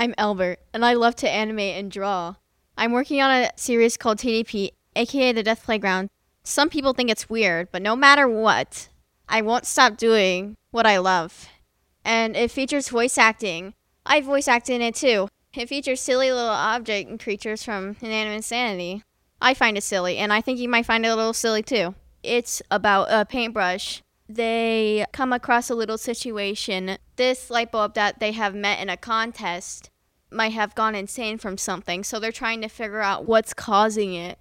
I'm Albert, and I love to animate and draw. I'm working on a series called TDP, aka The Death Playground. Some people think it's weird, but no matter what, I won't stop doing what I love. And it features voice acting. I voice act in it too. It features silly little object and creatures from Inanimate Insanity. I find it silly, and I think you might find it a little silly too. It's about a paintbrush. They come across a little situation. This light bulb that they have met in a contest might have gone insane from something, so they're trying to figure out what's causing it.